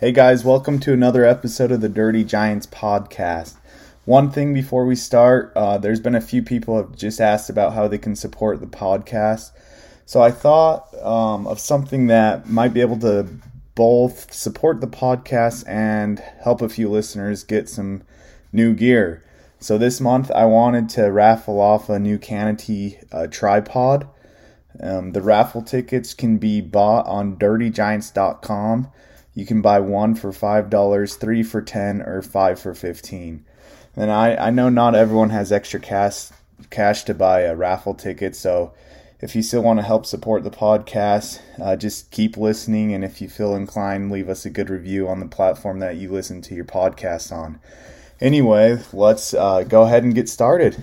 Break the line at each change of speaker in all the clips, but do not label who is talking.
Hey guys, welcome to another episode of the Dirty Giants podcast. One thing before we start, uh, there's been a few people have just asked about how they can support the podcast. So I thought um, of something that might be able to both support the podcast and help a few listeners get some new gear. So this month I wanted to raffle off a new Canity uh, tripod. Um, the raffle tickets can be bought on dirtygiants.com. You can buy one for $5, three for 10 or five for 15 And I, I know not everyone has extra cash, cash to buy a raffle ticket, so if you still want to help support the podcast, uh, just keep listening. And if you feel inclined, leave us a good review on the platform that you listen to your podcast on. Anyway, let's uh, go ahead and get started.
All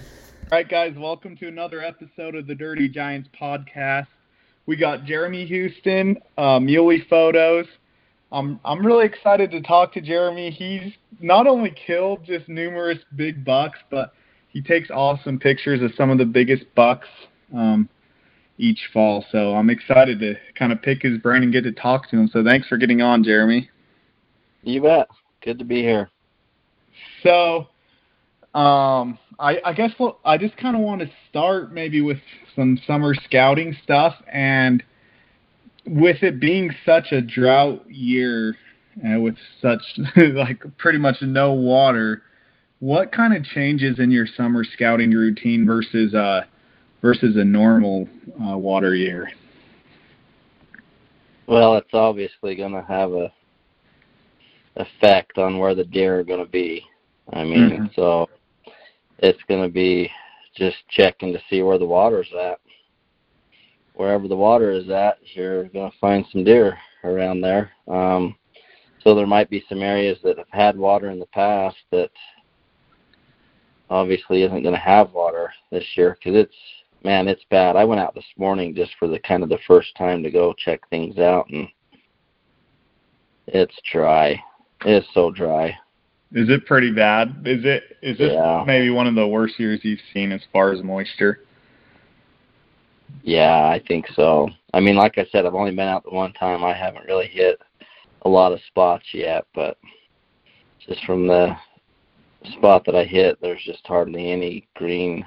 right, guys, welcome to another episode of the Dirty Giants podcast. We got Jeremy Houston, uh, Muley Photos. I'm I'm really excited to talk to Jeremy. He's not only killed just numerous big bucks, but he takes awesome pictures of some of the biggest bucks. Um, each fall. So I'm excited to kind of pick his brain and get to talk to him. So thanks for getting on, Jeremy.
You bet. Good to be here.
So, um, I, I guess what I just kind of want to start maybe with some summer scouting stuff, and with it being such a drought year, uh, with such like pretty much no water, what kind of changes in your summer scouting routine versus uh, versus a normal uh, water year?
Well, it's obviously going to have a effect on where the deer are going to be. I mean, mm-hmm. so it's going to be just checking to see where the water's at. Wherever the water is at, you're going to find some deer around there. Um, so there might be some areas that have had water in the past that obviously isn't going to have water this year because it's man, it's bad. I went out this morning just for the kind of the first time to go check things out, and it's dry. It's so dry.
Is it pretty bad? Is it is this yeah. maybe one of the worst years you've seen as far as moisture?
Yeah, I think so. I mean, like I said, I've only been out the one time. I haven't really hit a lot of spots yet, but just from the spot that I hit, there's just hardly any green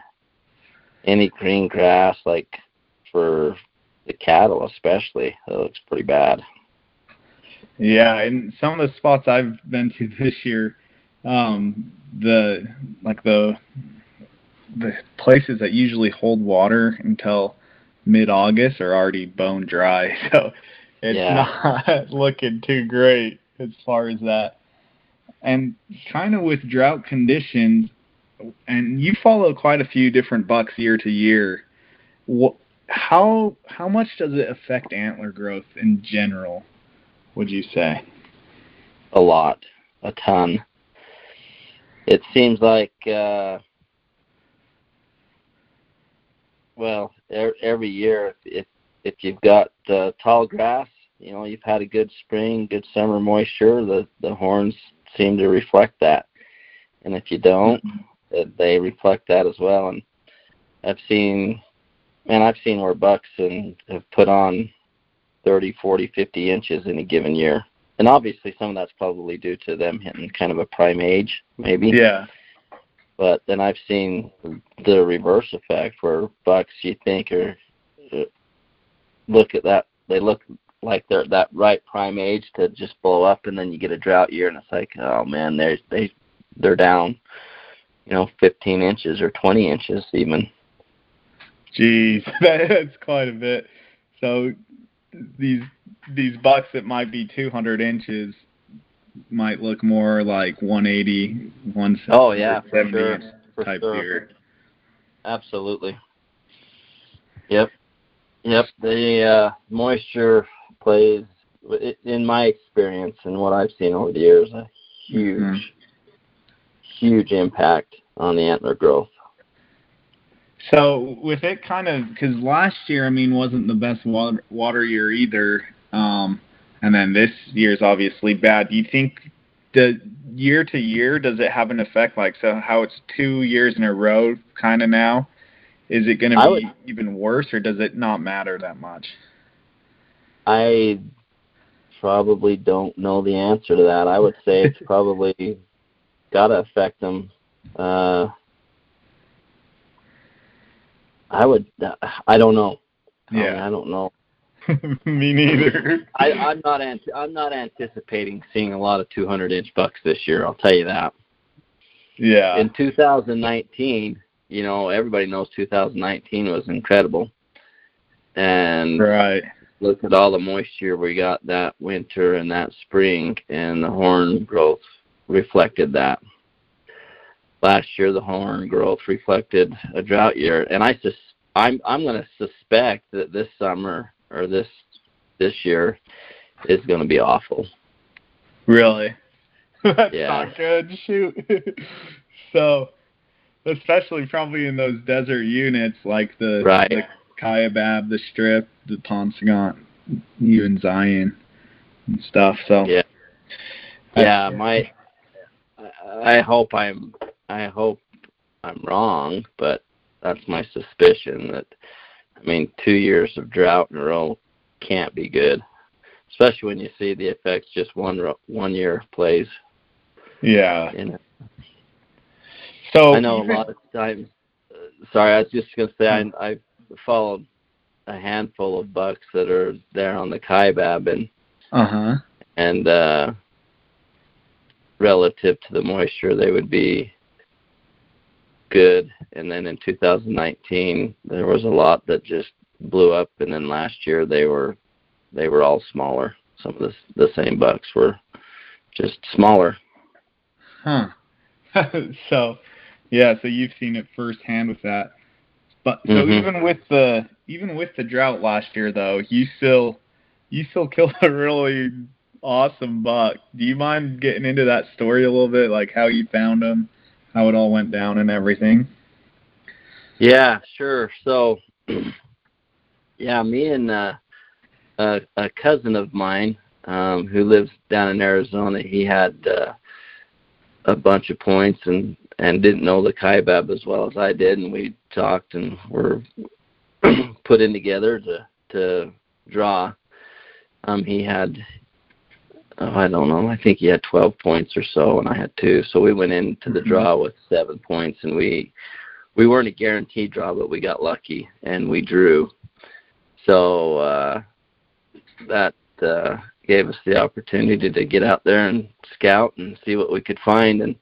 any green grass, like for the cattle especially, it looks pretty bad.
Yeah, and some of the spots I've been to this year, um, the like the the places that usually hold water until mid August are already bone dry, so it's yeah. not looking too great as far as that. And kind of with drought conditions, and you follow quite a few different bucks year to year. What, how how much does it affect antler growth in general? Would you say?
A lot, a ton. It seems like, uh, well, every year if if you've got uh, tall grass, you know, you've had a good spring, good summer moisture, the the horns seem to reflect that. And if you don't, mm-hmm they reflect that as well. And I've seen, man, I've seen where bucks and have put on 30, 40, 50 inches in a given year. And obviously, some of that's probably due to them hitting kind of a prime age, maybe.
Yeah.
But then I've seen the reverse effect where bucks you think are uh, look at that they look like they're that right prime age to just blow up, and then you get a drought year, and it's like, oh man, they they they're down you know, 15 inches or 20 inches even.
Jeez, that's quite a bit. So these these bucks that might be 200 inches might look more like 180, 170.
Oh yeah, for sure. For
type
sure.
deer.
Absolutely. Yep. Yep. The uh, moisture plays, in my experience and what I've seen over the years, a huge mm-hmm huge impact on the antler growth.
So with it kind of because last year, I mean, wasn't the best water, water year either, and then this year's obviously bad. Do you think the year to year does it have an effect? Like so, how it's two years in a row, kind of now. Is it going to be would, even worse, or does it not matter that much?
I probably don't know the answer to that. I would say it's probably got to affect them. Uh, I would. I don't know.
Yeah,
I don't know.
Me neither.
I, I'm not. Ant- I'm not anticipating seeing a lot of 200 inch bucks this year. I'll tell you that.
Yeah.
In 2019, you know, everybody knows 2019 was incredible, and
right.
Look at all the moisture we got that winter and that spring, and the horn growth reflected that. Last year, the horn growth reflected a drought year, and I sus- I'm I'm going to suspect that this summer or this this year is going to be awful.
Really? That's
Yeah.
not good. Shoot. so, especially probably in those desert units like the
Right.
the Kaibab, the Strip, the Paunsaugunt, even Zion and stuff. So
Yeah. Yeah, my I- I hope I'm I hope I'm wrong, but that's my suspicion that I mean 2 years of drought in a row can't be good. Especially when you see the effects just one one year plays
yeah.
in it.
So
I know a lot of times. Uh, sorry, I was just gonna say I I followed a handful of bucks that are there on the Kaibab and
Uh-huh.
and uh, relative to the moisture, they would be good. And then in 2019, there was a lot that just blew up, and then last year they were they were all smaller. Some of the the same bucks were just smaller.
Huh. so, yeah, so you've seen it firsthand with that. But so
Mhm.
even with the even with the drought last year though, you still you still killed a really awesome buck. Do you mind getting into that story a little bit, like how you found him, how it all went down, and everything?
Yeah, sure. So, yeah, me and uh, a, a cousin of mine um, who lives down in Arizona, he had uh, a bunch of points and and didn't know the Kaibab as well as I did, and we talked and were put in together to to draw. Um, he had. Oh, I don't know. I think he had 12 points or so, and I had two. So we went into the
Mhm.
draw with seven points, and we we weren't a guaranteed draw, but we got lucky and we drew. So uh, that uh, gave us the opportunity to get out there and scout and see what we could find. And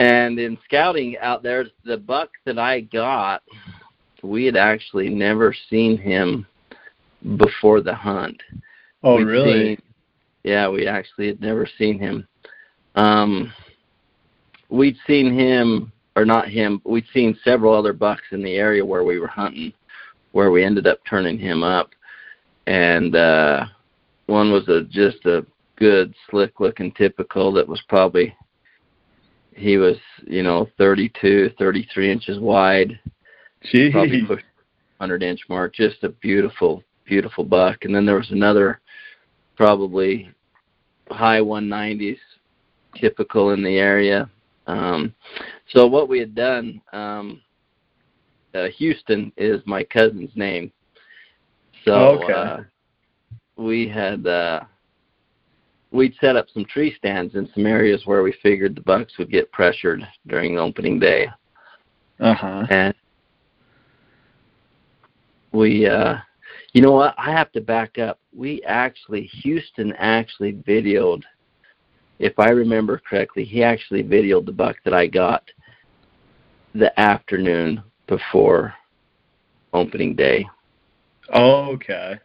and in scouting out there, the buck that I got, we had actually never seen him before the hunt.
Oh,
We'd
really?
Yeah, we actually had never seen him. Um, we'd seen him, or not him, we'd seen several other bucks in the area where we were hunting, where we ended up turning him up. And uh, one was a just a good, slick-looking typical that was probably he was, you know, 32, 33 inches wide probably
Gee.
pushed 100 inch mark. Just a beautiful, beautiful buck. And then there was another, probably high 190s, typical in the area. Um, so what we had done, um, uh, Houston is my cousin's name. So
Okay.
uh, we had uh, we'd set up some tree stands in some areas where we figured the bucks would get pressured during the opening day
Uh-huh.
and we uh you know what? I have to back up. We actually houston actually videoed if i remember correctly he actually videoed the buck that i got the afternoon before opening day.
Okay.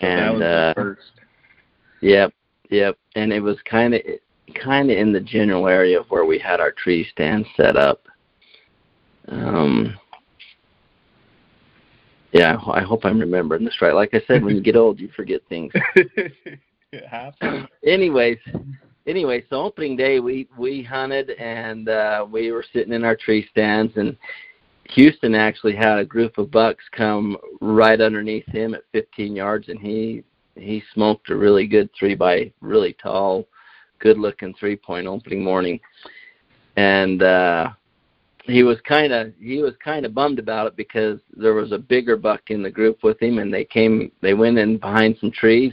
So that
And,
was
uh,
first.
yep yep. And it was kind of kind of in the general area of where we had our tree stand set up. Um yeah i hope i'm remembering this right. Like i said when you get old you forget things.
It happens.
anyways anyway so opening day we we hunted and uh we were sitting in our tree stands and houston actually had a group of bucks come right underneath him at 15 yards and he he smoked a really good three by really tall good looking three point opening morning. And uh he was kind of he was kind of bummed about it because there was a bigger buck in the group with him, and they came they went in behind some trees,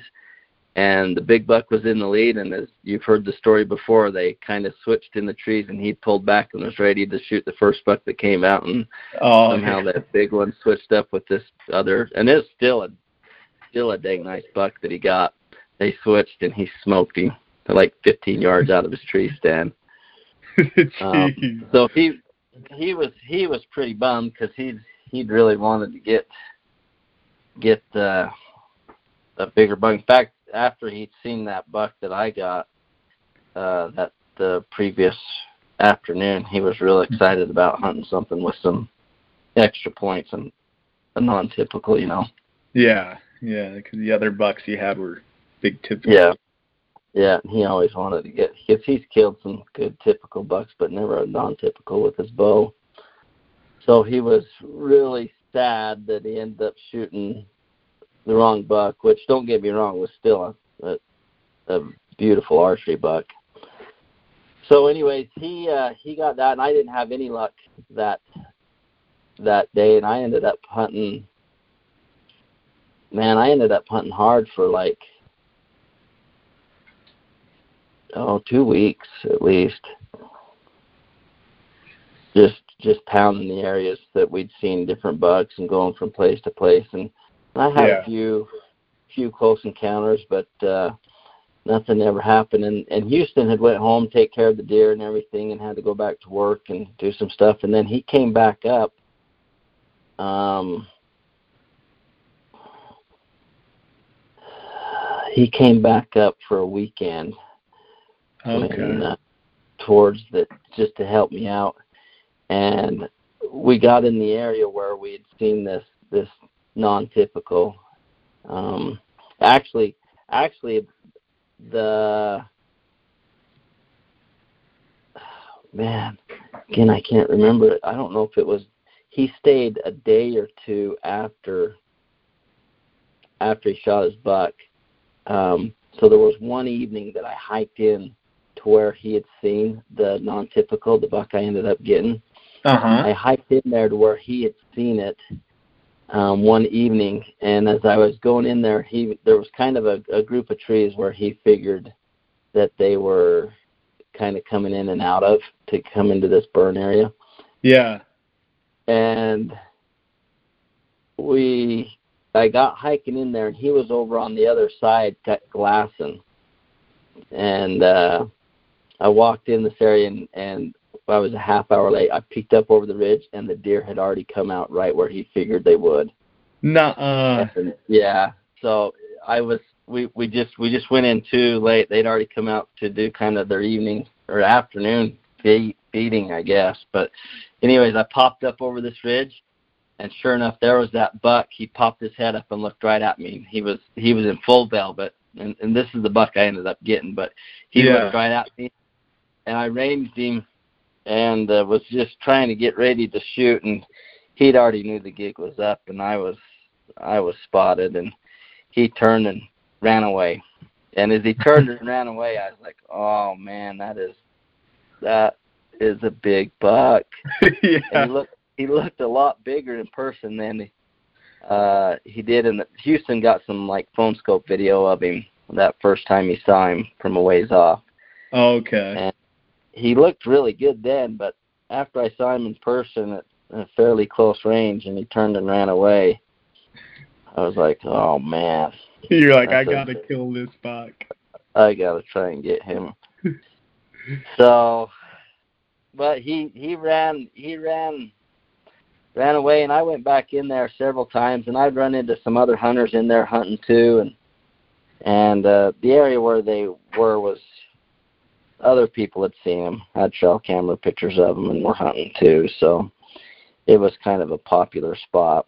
and the big buck was in the lead. And as you've heard the story before, they kind of switched in the trees, and he pulled back and was ready to shoot the first buck that came out, and
Oh,
somehow that big one switched up with this other, and it's still a still a dang nice buck that he got. They switched, and he smoked him like 15 yards out of his tree stand. Um, So he he was he was pretty bummed because he'd he'd really wanted to get get uh, a bigger buck. In fact, after he'd seen that buck that I got uh, that the previous afternoon, he was real excited about hunting something with some extra points and a non-typical, you know.
yeah, yeah, because the other bucks he had were big typical.
Yeah. Yeah, he always wanted to get he's killed some good typical bucks, but never a non-typical with his bow. So he was really sad that he ended up shooting the wrong buck, which don't get me wrong was still a, a, a beautiful archery buck. So, anyways, he uh, he got that, and I didn't have any luck that that day, and I ended up hunting. Man, I ended up hunting hard for like oh two weeks at least. Just just pounding the areas that we'd seen different bucks and going from place to place. And i had
Yeah.
a few few close encounters but uh nothing ever happened. And and houston had went home take care of the deer and everything and had to go back to work and do some stuff. And then he came back up um he came back up for a weekend
Okay.
uh, towards that just to help me out. And we got in the area where we had seen this this non-typical um actually actually the man again i can't remember it. I don't know if it was he stayed a day or two after after he shot his buck. Um so there was one evening that i hiked in to where he had seen the non-typical, the buck I ended up getting.
Uh huh.
I hiked in there to where he had seen it um, one evening, and as I was going in there, he there was kind of a, a group of trees where he figured that they were kind of coming in and out of to come into this burn area,
Yeah.
and we I got hiking in there, and he was over on the other side, glassing, and uh, I walked in this area, and, and I was a half hour late. I peeked up over the ridge, and the deer had already come out right where he figured they would.
Nuh-uh.
Yeah, so I was we we just we just went in too late. They'd already come out to do kind of their evening or afternoon feed, feeding, I guess. But anyways, I popped up over this ridge, and sure enough, there was that buck. He popped his head up and looked right at me. He was he was in full velvet, and and this is the buck I ended up getting. But he
Yeah.
looked right at me, and I ranged him, and uh, was just trying to get ready to shoot, and he'd already knew the gig was up, and I was I was spotted, and he turned and ran away. And as he turned and ran away, I was like, "Oh man, that is that is a big buck." And
yeah.
he looked he looked a lot bigger in person than he, uh he did in the Houston got some like phone scope video of him that first time he saw him from a ways off.
Okay.
He looked really good then, but after I saw him in person at a fairly close range and he turned and ran away, I was like, "Oh man,
You're like, I
a-
gotta kill this buck.
I gotta try and get him. so, but he he ran he ran ran away, and I went back in there several times, and I'd run into some other hunters in there hunting too, and and uh, the area where they were was other people had seen them, had trail camera pictures of them, and were hunting too. So it was kind of a popular spot.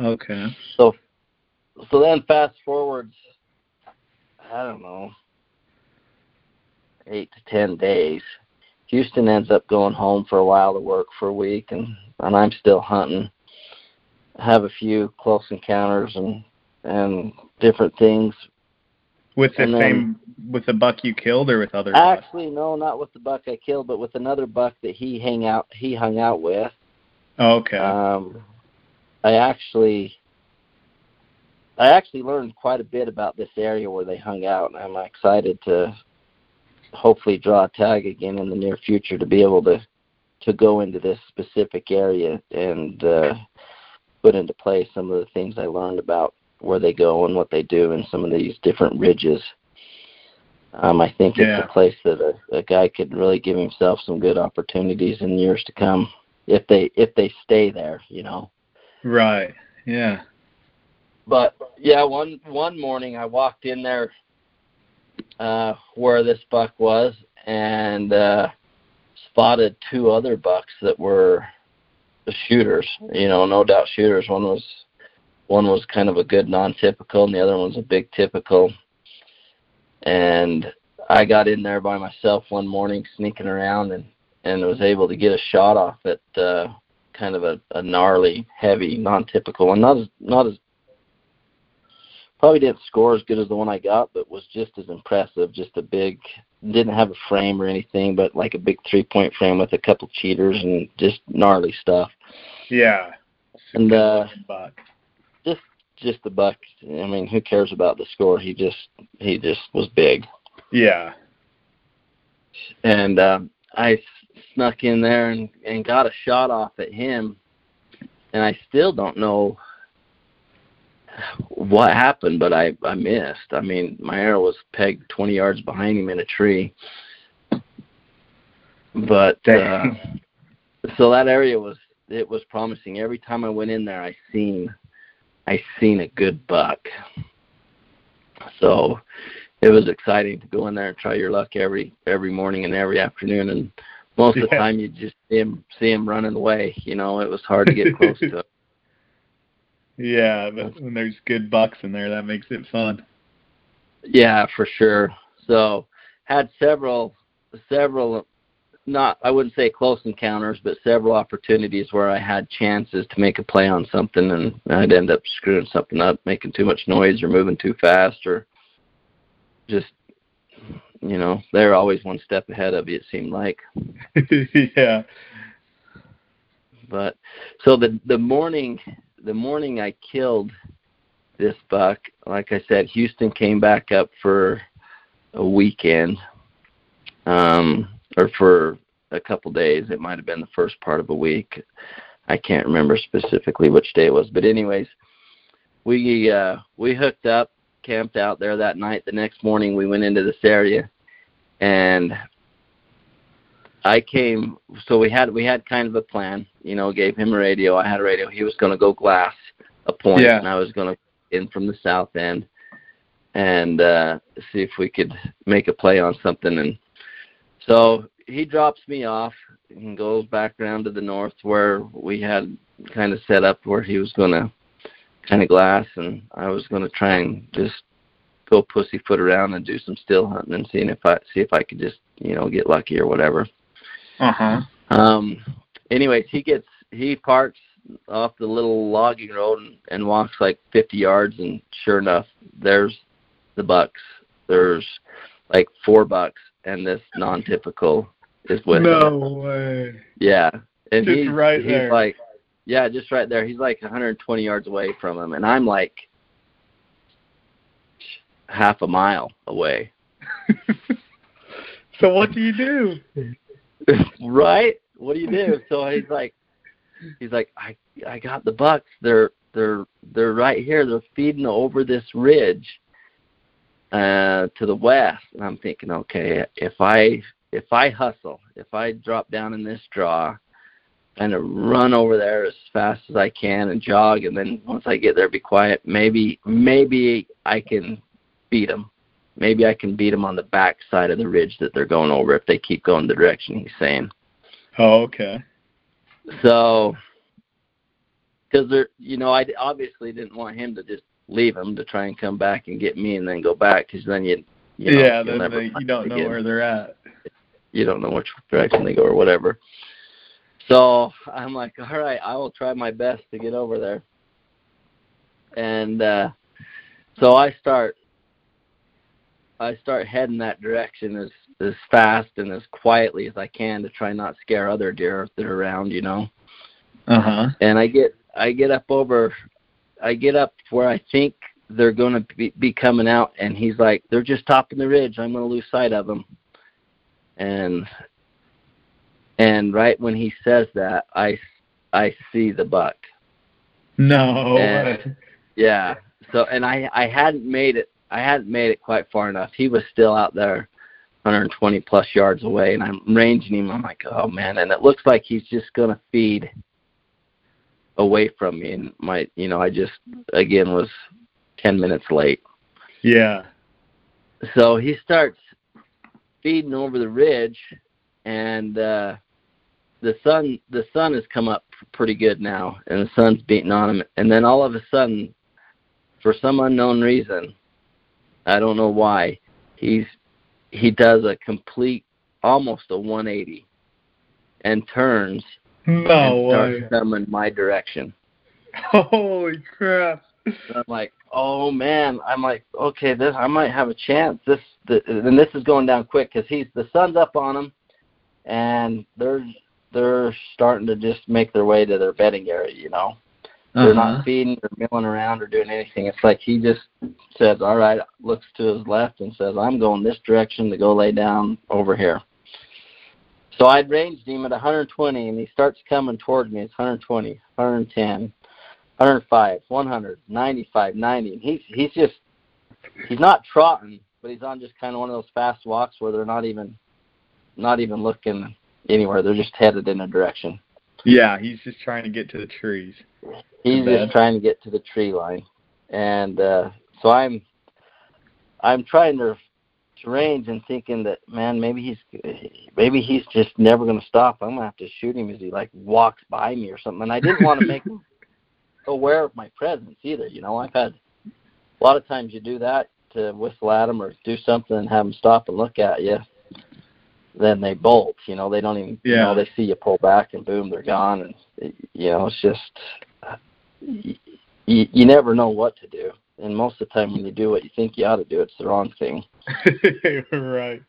Okay.
So so then fast forwards I don't know eight to ten days. Houston ends up going home for a while to work for a week and, and I'm still hunting. I have a few close encounters and and different things.
With the
then-
same with the buck you killed or with other bucks?
Actually, no, not with the buck I killed, but with another buck that he hang out he hung out with.
Oh, okay.
Um, I actually, I actually learned quite a bit about this area where they hung out, and I'm excited to hopefully draw a tag again in the near future to be able to to go into this specific area and uh, put into place some of the things I learned about where they go and what they do and some of these different ridges. Um, I think
Yeah.
it's a place that a, a guy could really give himself some good opportunities in years to come if they if they stay there, you know.
right. Yeah.
But yeah, one one morning I walked in there uh where this buck was and uh spotted two other bucks that were shooters, you know, no doubt shooters. One was one was kind of a good non typical and the other one was a big typical. And I got in there by myself one morning sneaking around and and was able to get a shot off at uh kind of a, a gnarly, heavy, non typical one. Not as not as probably didn't score as good as the one I got, but was just as impressive. Just a big, didn't have a frame or anything, but like a big three point frame with a couple cheaters and just gnarly stuff.
Yeah.
And, uh,
buck.
Just the buck. I mean, who cares about the score? He just he just was big.
Yeah.
and um, I snuck in there and, and got a shot off at him, and I still don't know what happened, but I I missed. I mean, my arrow was pegged 20 yards behind him in a tree, but uh, so that area was it was promising. Every time I went in there, I seen I seen a good buck. So it was exciting to go in there and try your luck every every morning and every afternoon. And most of the time, you just see him see him running away. You know, it was hard to get close to. Him.
yeah, but when there's good bucks in there, that makes it fun.
Yeah, for sure. So had several several not I wouldn't say close encounters, but several opportunities where I had chances to make a play on something and I'd end up screwing something up, making too much noise or moving too fast or just you know, they're always one step ahead of you it seemed like.
yeah.
But so the the morning the morning I killed this buck, like I said, Houston came back up for a weekend, um, or for a couple days. It might have been the first part of a week. I can't remember specifically which day it was, but anyways, we uh, we hooked up, camped out there that night. The next morning, we went into this area, and I came. So we had we had kind of a plan. You know, gave him a radio. I had a radio. He was going to go glass a point,
Yeah.
and I was going to in from the south end and uh see if we could make a play on something and so he drops me off and goes back around to the north where we had kind of set up where he was going to kind of glass and I was going to try and just go pussyfoot around and do some still hunting and seeing if I see if I could just you know get lucky or whatever
Uh huh.
um, anyways, he gets he parks off the little logging road and, and walks like 50 yards, and sure enough, there's the bucks. There's like four bucks, and this non-typical is with him.
No way.
Yeah, and
Just
he's,
right
he's
there.
like, yeah, just right there. He's like 120 yards away from him, and I'm like half a mile away.
so what do you do?
right? What do you do? So he's like, he's like, I I got the bucks. They're they're they're right here. They're feeding over this ridge uh to the west. And I'm thinking, okay, if I if I hustle, if I drop down in this draw, kind of run over there as fast as I can and jog, and then once I get there, be quiet. Maybe maybe I can beat them. Maybe I can beat them on the back side of the ridge that they're going over if they keep going the direction he's saying.
Oh, okay.
So, because they're, you know, I obviously didn't want him to just leave him to try and come back and get me and then go back because then you, you know,
yeah, then
never
they, you don't know
again.
where they're at.
You don't know which direction they go or whatever. So I'm like, all right, I will try my best to get over there. And uh so I start I start heading that direction as as fast and as quietly as I can to try not scare other deer that are around, you know.
Uh huh.
And I get I get up over I get up where I think they're going to be, be coming out and he's like they're just topping the ridge. I'm going to lose sight of them. And and right when he says that, I I see the buck.
No.
And- Yeah. So and I I hadn't made it I hadn't made it quite far enough. He was still out there 120 plus yards away and I'm ranging him. I'm like, "Oh man." And it looks like he's just going to feed away from me and my you know, I just again was 10 minutes late.
yeah.
So he starts feeding over the ridge and uh the sun the sun has come up pretty good now and the sun's beating on him and then all of a sudden for some unknown reason i don't know why he's he does a complete almost a 180 and turns
No
and starts
way.
coming my direction
Holy crap.
And I'm like, oh man, I'm like, okay, this I might have a chance. This, the, and this is going down quick because he's the sun's up on him, and they're they're starting to just make their way to their bedding area. You know, they're
Uh-huh.
not feeding or milling around or doing anything. It's like he just says, all right, looks to his left and says, I'm going this direction to go lay down over here. So I'd ranged him at 120, and he starts coming towards me. It's 120, 110, 105, 100, 95, 90. And he's he's just he's not trotting, but he's on just kind of one of those fast walks where they're not even not even looking anywhere. They're just headed in a direction.
Yeah, he's just trying to get to the trees.
He's
bad.
just trying to get to the tree line, and uh, so I'm I'm trying to range and thinking that man maybe he's maybe he's just never going to stop. I'm gonna have to shoot him as he like walks by me or something. And I didn't want to make him aware of my presence either. You know, I've had a lot of times you do that to whistle at them or do something and have them stop and look at you. Then they bolt. You know, they don't even. You
Yeah.
know, they see you pull back and boom, they're gone. And you know, it's just you, you never know what to do. And most of the time, when you do what you think you ought to do, it's the wrong thing.
right.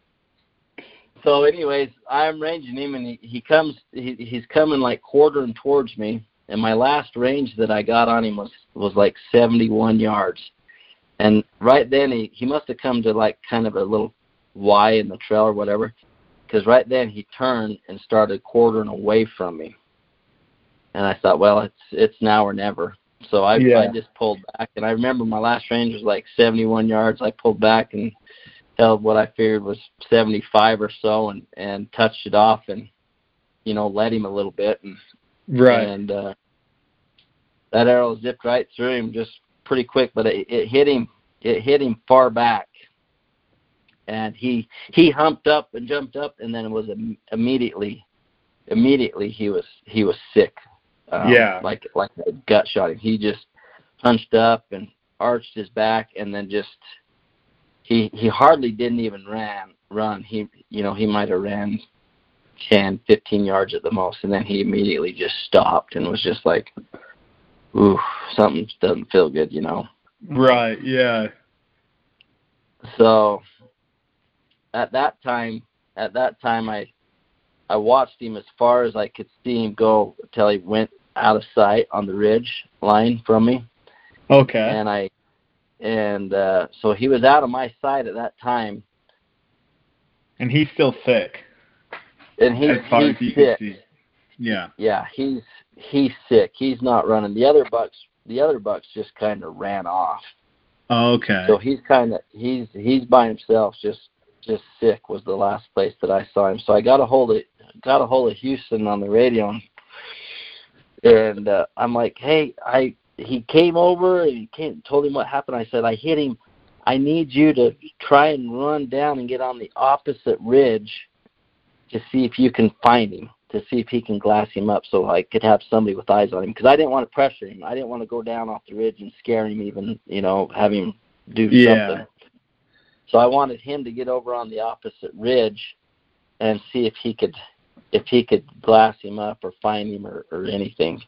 So, anyways, I'm ranging him, and he, he comes. He, he's coming like quartering towards me. And my last range that I got on him was was like 71 yards. And right then, he he must have come to like kind of a little Y in the trail or whatever, because right then he turned and started quartering away from me. And I thought, well, it's it's now or never. So I
Yeah.
I just pulled back, and I remember my last range was like 71 yards. I pulled back and held what I feared was 75 or so, and and touched it off, and you know let him a little bit, and
Right.
and uh, that arrow zipped right through him just pretty quick, but it, it hit him. It hit him far back, and he he humped up and jumped up, and then it was im- immediately, immediately he was he was sick. Um,
Yeah.
like like a gut shot him. He just hunched up and arched his back, and then just he he hardly didn't even ran run. He you know he might have ran 10, 15 yards at the most, and then he immediately just stopped and was just like, "Ooh, something doesn't feel good," you know.
Right. Yeah.
So at that time, at that time, I I watched him as far as I could see him go until he went out of sight on the ridge line from me,
Okay.
and I and uh, so he was out of my sight at that time,
And he's still sick.
and he's
as far
he's
as you can
sick.
see. Yeah.
yeah, he's he's sick. He's not running. The other bucks, the other bucks just kind of ran off.
Okay.
So he's kind of he's he's by himself, just just sick. Was the last place that I saw him. So I got a hold of got a hold of Houston on the radio, and, and uh, I'm like, hey, I he came over and he came told him what happened. I said I hit him. I need you to try and run down and get on the opposite ridge to see if you can find him, to see if he can glass him up, so I could have somebody with eyes on him. Because I didn't want to pressure him. I didn't want to go down off the ridge and scare him, even you know, have him do
Yeah.
something. So I wanted him to get over on the opposite ridge and see if he could if he could glass him up or find him or, or anything.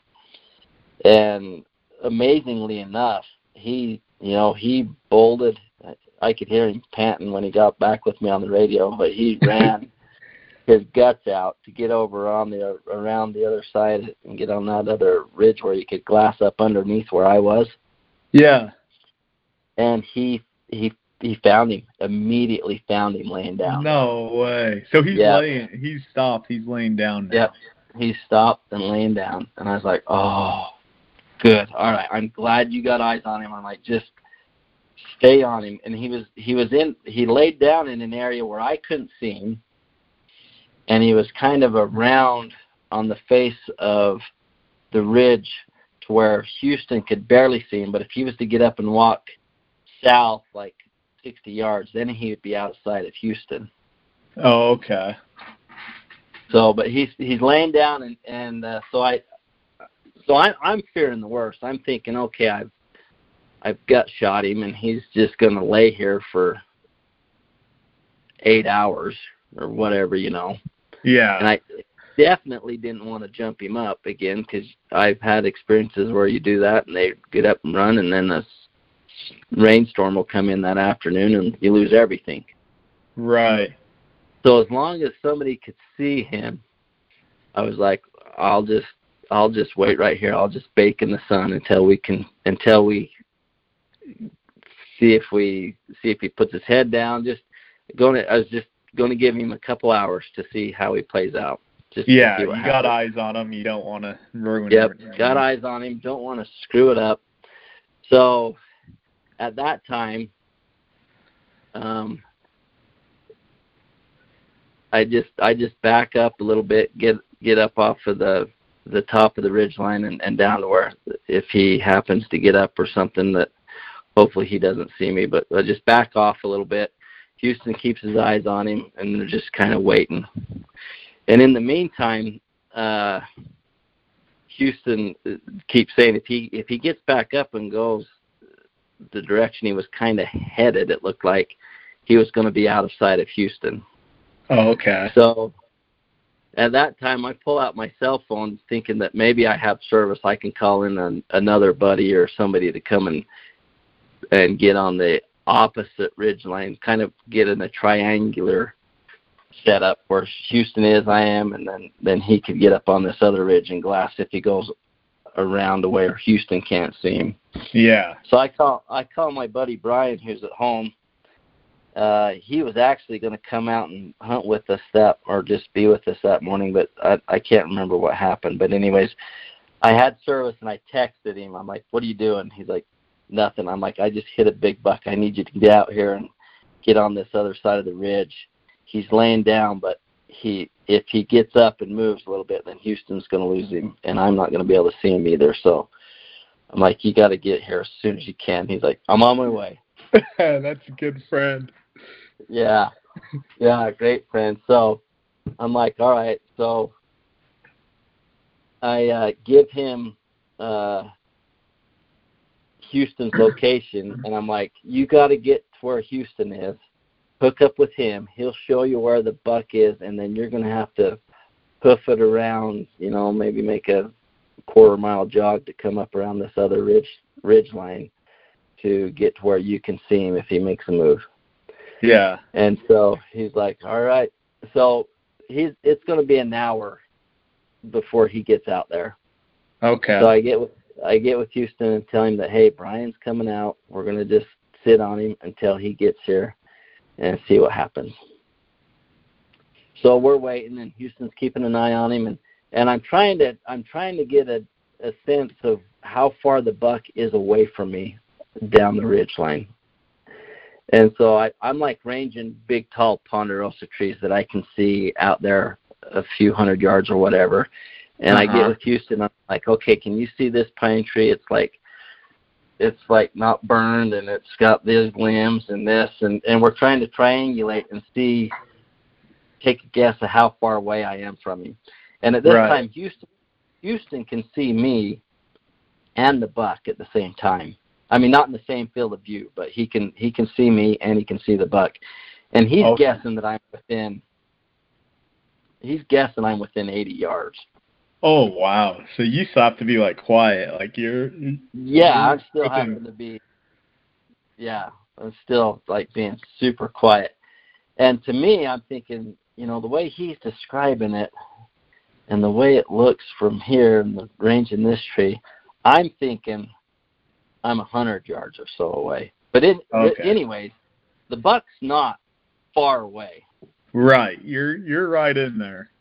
And amazingly enough, he you know he bolted. I could hear him panting when he got back with me on the radio, but he ran his guts out to get over on the around the other side and get on that other ridge where you could glass up underneath where I was.
Yeah.
And he he he found him immediately. Found him laying down.
No way. So he's
Yeah.
laying. He's stopped. He's laying down now.
Yep. He stopped and laying down, and I was like, "Oh, good. All right. I'm glad you got eyes on him." I'm like, "Just stay on him." And he was he was in he laid down in an area where I couldn't see him, and he was kind of around on the face of the ridge to where Houston could barely see him. But if he was to get up and walk south like 60 yards, then he would be outside of Houston.
Oh, okay.
So, but he's he's laying down, and and uh, so I, so I I'm fearing the worst. I'm thinking, okay, I've I've gut shot him, and he's just gonna lay here for eight hours or whatever, you know.
Yeah.
And I definitely didn't want to jump him up again because I've had experiences where you do that, and they get up and run, and then a rainstorm will come in that afternoon, and you lose everything.
right.
So as long as somebody could see him, I was like, I'll just I'll just wait right here. I'll just bake in the sun until we can until we see if we see if he puts his head down. Just going to I was just going to give him a couple hours to see how he plays out. Just
Yeah. You
what
got eyes on him. You don't want to ruin
Yep,
everything.
got eyes on him. Don't want to screw it up. So at that time, um, I just I just back up a little bit, get get up off of the the top of the ridge line and, and down to where if he happens to get up or something that hopefully he doesn't see me, but I just back off a little bit. Houston keeps his eyes on him and they're just kind of waiting. And in the meantime, uh Houston uh, keeps saying if he if he gets back up and goes the direction he was kind of headed, it looked like he was going to be out of sight of Houston.
Oh, okay.
So at that time, I pull out my cell phone, thinking that maybe I have service. I can call in an, another buddy or somebody to come and and get on the opposite ridge line, kind of get in a triangular setup where Houston is, I am, and then then he could get up on this other ridge and glass if he goes around to where Houston can't see him.
Yeah.
So I call I call my buddy Brian who's at home. Uh he was actually going to come out and hunt with us that or just be with us that morning, but I I can't remember what happened. But anyways, I had service and I texted him. I'm like, "What are you doing?" He's like, "Nothing." I'm like, "I just hit a big buck. I need you to get out here and get on this other side of the ridge." He's laying down, but he if he gets up and moves a little bit, then Houston's going to lose him, and I'm not going to be able to see him either. So I'm like, you got to get here as soon as you can. He's like, I'm on my way.
That's a good friend.
Yeah, yeah, great friend. So I'm like, all right. So I uh, give him uh, Houston's location, and I'm like, you got to get to where Houston is. Hook up with him. He'll show you where the buck is, and then you're gonna have to hoof it around. You know, maybe make a quarter mile jog to come up around this other ridge ridge line to get to where you can see him if he makes a move.
Yeah.
And so he's like, "All right." So he's it's going to be an hour before he gets out there.
Okay.
So I get with I get with Houston and tell him that hey, Brian's coming out. We're going to just sit on him until he gets here and see what happens. So we're waiting, and Houston's keeping an eye on him, and and I'm trying to I'm trying to get a a sense of how far the buck is away from me down the ridge line. And so I, I'm like ranging big, tall ponderosa trees that I can see out there a few hundred yards or whatever. And I get
Uh-huh.
with Houston, I'm like, okay, can you see this pine tree? It's like, it's like not burned, and it's got these limbs and this, and and we're trying to triangulate and see, take a guess of how far away I am from him. And at this
Right.
time, Houston, Houston can see me and the buck at the same time. I mean, not in the same field of view, but he can he can see me and he can see the buck, and he's
Okay.
guessing that I'm within. He's guessing I'm within 80 yards.
Oh wow. So you still have to be like quiet, like you're.
Yeah, I'm still
within-
happen to be. Yeah, it's still like being super quiet. And to me, I'm thinking, you know, the way he's describing it, and the way it looks from here in the range in this tree, I'm thinking I'm a hundred yards or so away. But in,
Okay.
anyways, the buck's not far away.
Right. You're you're right in there.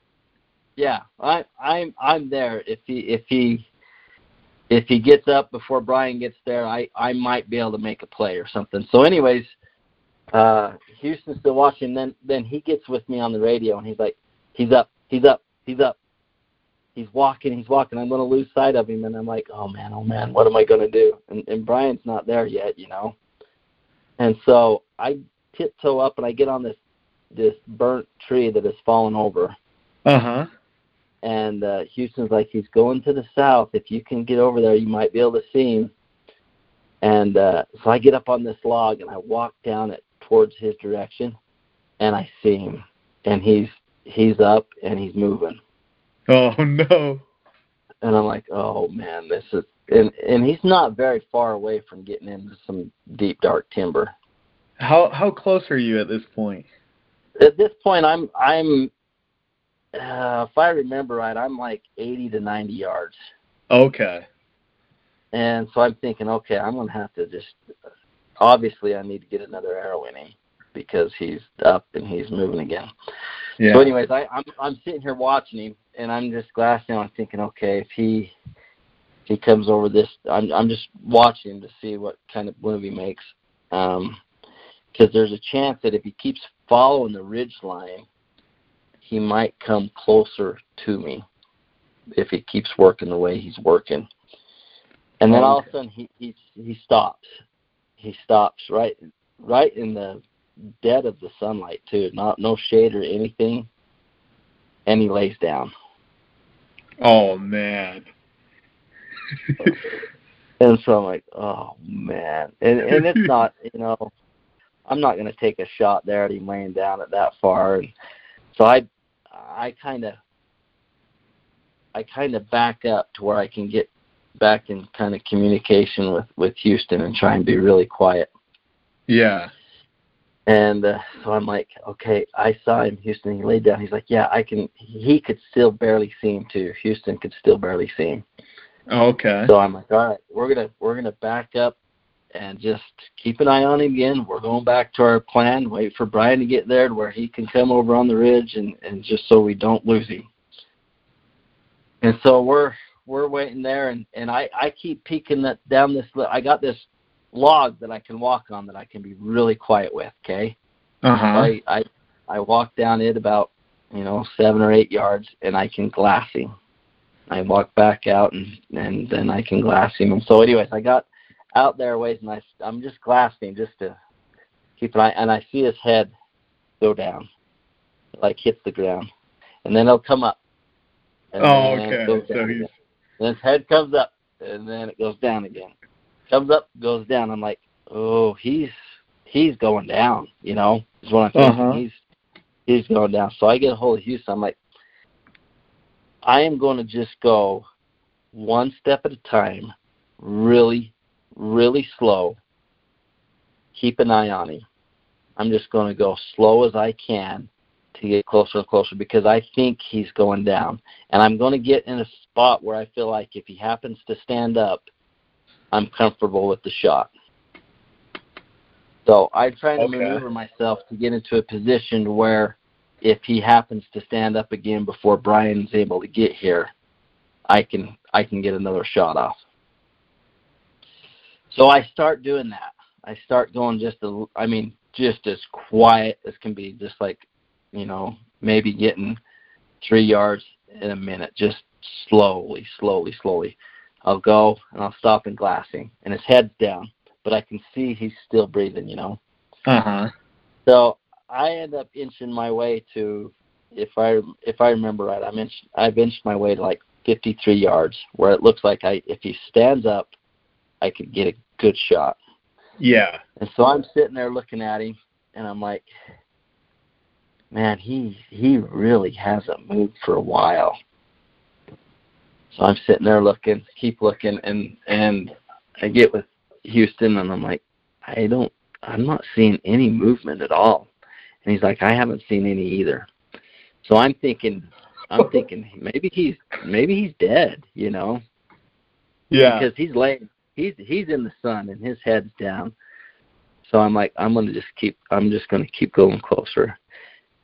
Yeah, I, I'm I'm there. If he if he if he gets up before Brian gets there, I I might be able to make a play or something. So, anyways, uh, Houston's still watching. Then then he gets with me on the radio and he's like, he's up, he's up, he's up. He's walking, he's walking. I'm going to lose sight of him, and I'm like, oh man, oh man, what am I going to do? And and Brian's not there yet, you know. And so I tiptoe up and I get on this this burnt tree that has fallen over
Uh huh.
and uh, Houston's like he's going to the south. If you can get over there, you might be able to see him. And uh, so I get up on this log and I walk down it towards his direction, and I see him, and he's he's up and he's moving,
Oh no.
and I'm like, oh man, this is and and he's not very far away from getting into some deep dark timber.
How how close are you at this point?
At this point, I'm I'm uh, if I remember right, I'm like 80 to 90 yards.
Okay.
And so I'm thinking, okay, I'm gonna have to just. Obviously, I need to get another arrow in him because he's up and he's moving again.
Yeah.
So, anyways, I, I'm I'm sitting here watching him, and I'm just glassing. I'm thinking, okay, if he if he comes over this, I'm I'm just watching him to see what kind of move he makes. Um, because there's a chance that if he keeps following the ridge line, he might come closer to me if he keeps working the way he's working. And then all of a sudden he he he stops. He stops right right in the dead of the sunlight too, not no shade or anything. And he lays down.
oh man.
And so I'm like, oh man. And and it's not, you know, I'm not gonna take a shot there at him laying down at that far. And so I I kinda I kinda back up to where I can get back in kind of communication with, with Houston and try and be really quiet.
yeah.
And uh, so I'm like, okay, I saw him, Houston. He laid down. He's like, yeah, I can. He could still barely see him too. Houston could still barely see him.
Okay.
So I'm like, all right, we're gonna we're gonna back up and just keep an eye on him again. We're going back to our plan. Wait for Brian to get there to where he can come over on the ridge and and just so we don't lose him. And so we're we're waiting there, and and I I keep peeking that down this. I got this log that I can walk on that I can be really quiet with. Okay.
Uh huh.
I, I I walk down it about you know seven or eight yards, and I can glass him. I walk back out, and and then I can glass him. And so, anyways, I got out there ways, and I I'm just glassing just to keep an eye, and I see his head go down, like hits the ground, and then it'll come up.
Oh, okay. So he's.
Then his head comes up, and then it goes down again. Comes up, goes down. I'm like, oh, he's he's going down. You know, is what I'm thinking.
Uh-huh.
He's he's going down. So I get a hold of Houston. I'm like, I am going to just go one step at a time, really, really slow. Keep an eye on him. I'm just going to go slow as I can to get closer and closer because I think he's going down. And I'm going to get in a spot where I feel like if he happens to stand up, I'm comfortable with the shot. So I try to
Okay.
maneuver myself to get into a position where if he happens to stand up again before Brian's able to get here, I can I can get another shot off. So I start doing that. I start going just a, I mean just as quiet as can be, just like you know maybe getting three yards in a minute, just slowly, slowly, slowly. I'll go and I'll stop and glassing, and his head's down, but I can see he's still breathing. You know.
Uh huh.
So I end up inching my way to, if I if I remember right, I'm inch I've inched my way to like 53 yards, where it looks like I if he stands up, I could get a good shot.
Yeah.
And so I'm sitting there looking at him, and I'm like, man, he he really hasn't moved for a while. So I'm sitting there looking, keep looking, and and I get with Houston, and I'm like, I don't I'm not seeing any movement at all. And he's like, I haven't seen any either. So I'm thinking, I'm thinking maybe he's maybe he's dead, you know?
Yeah.
Because he's laying, he's he's in the sun and his head's down. So I'm like, I'm gonna just keep, I'm just gonna keep going closer,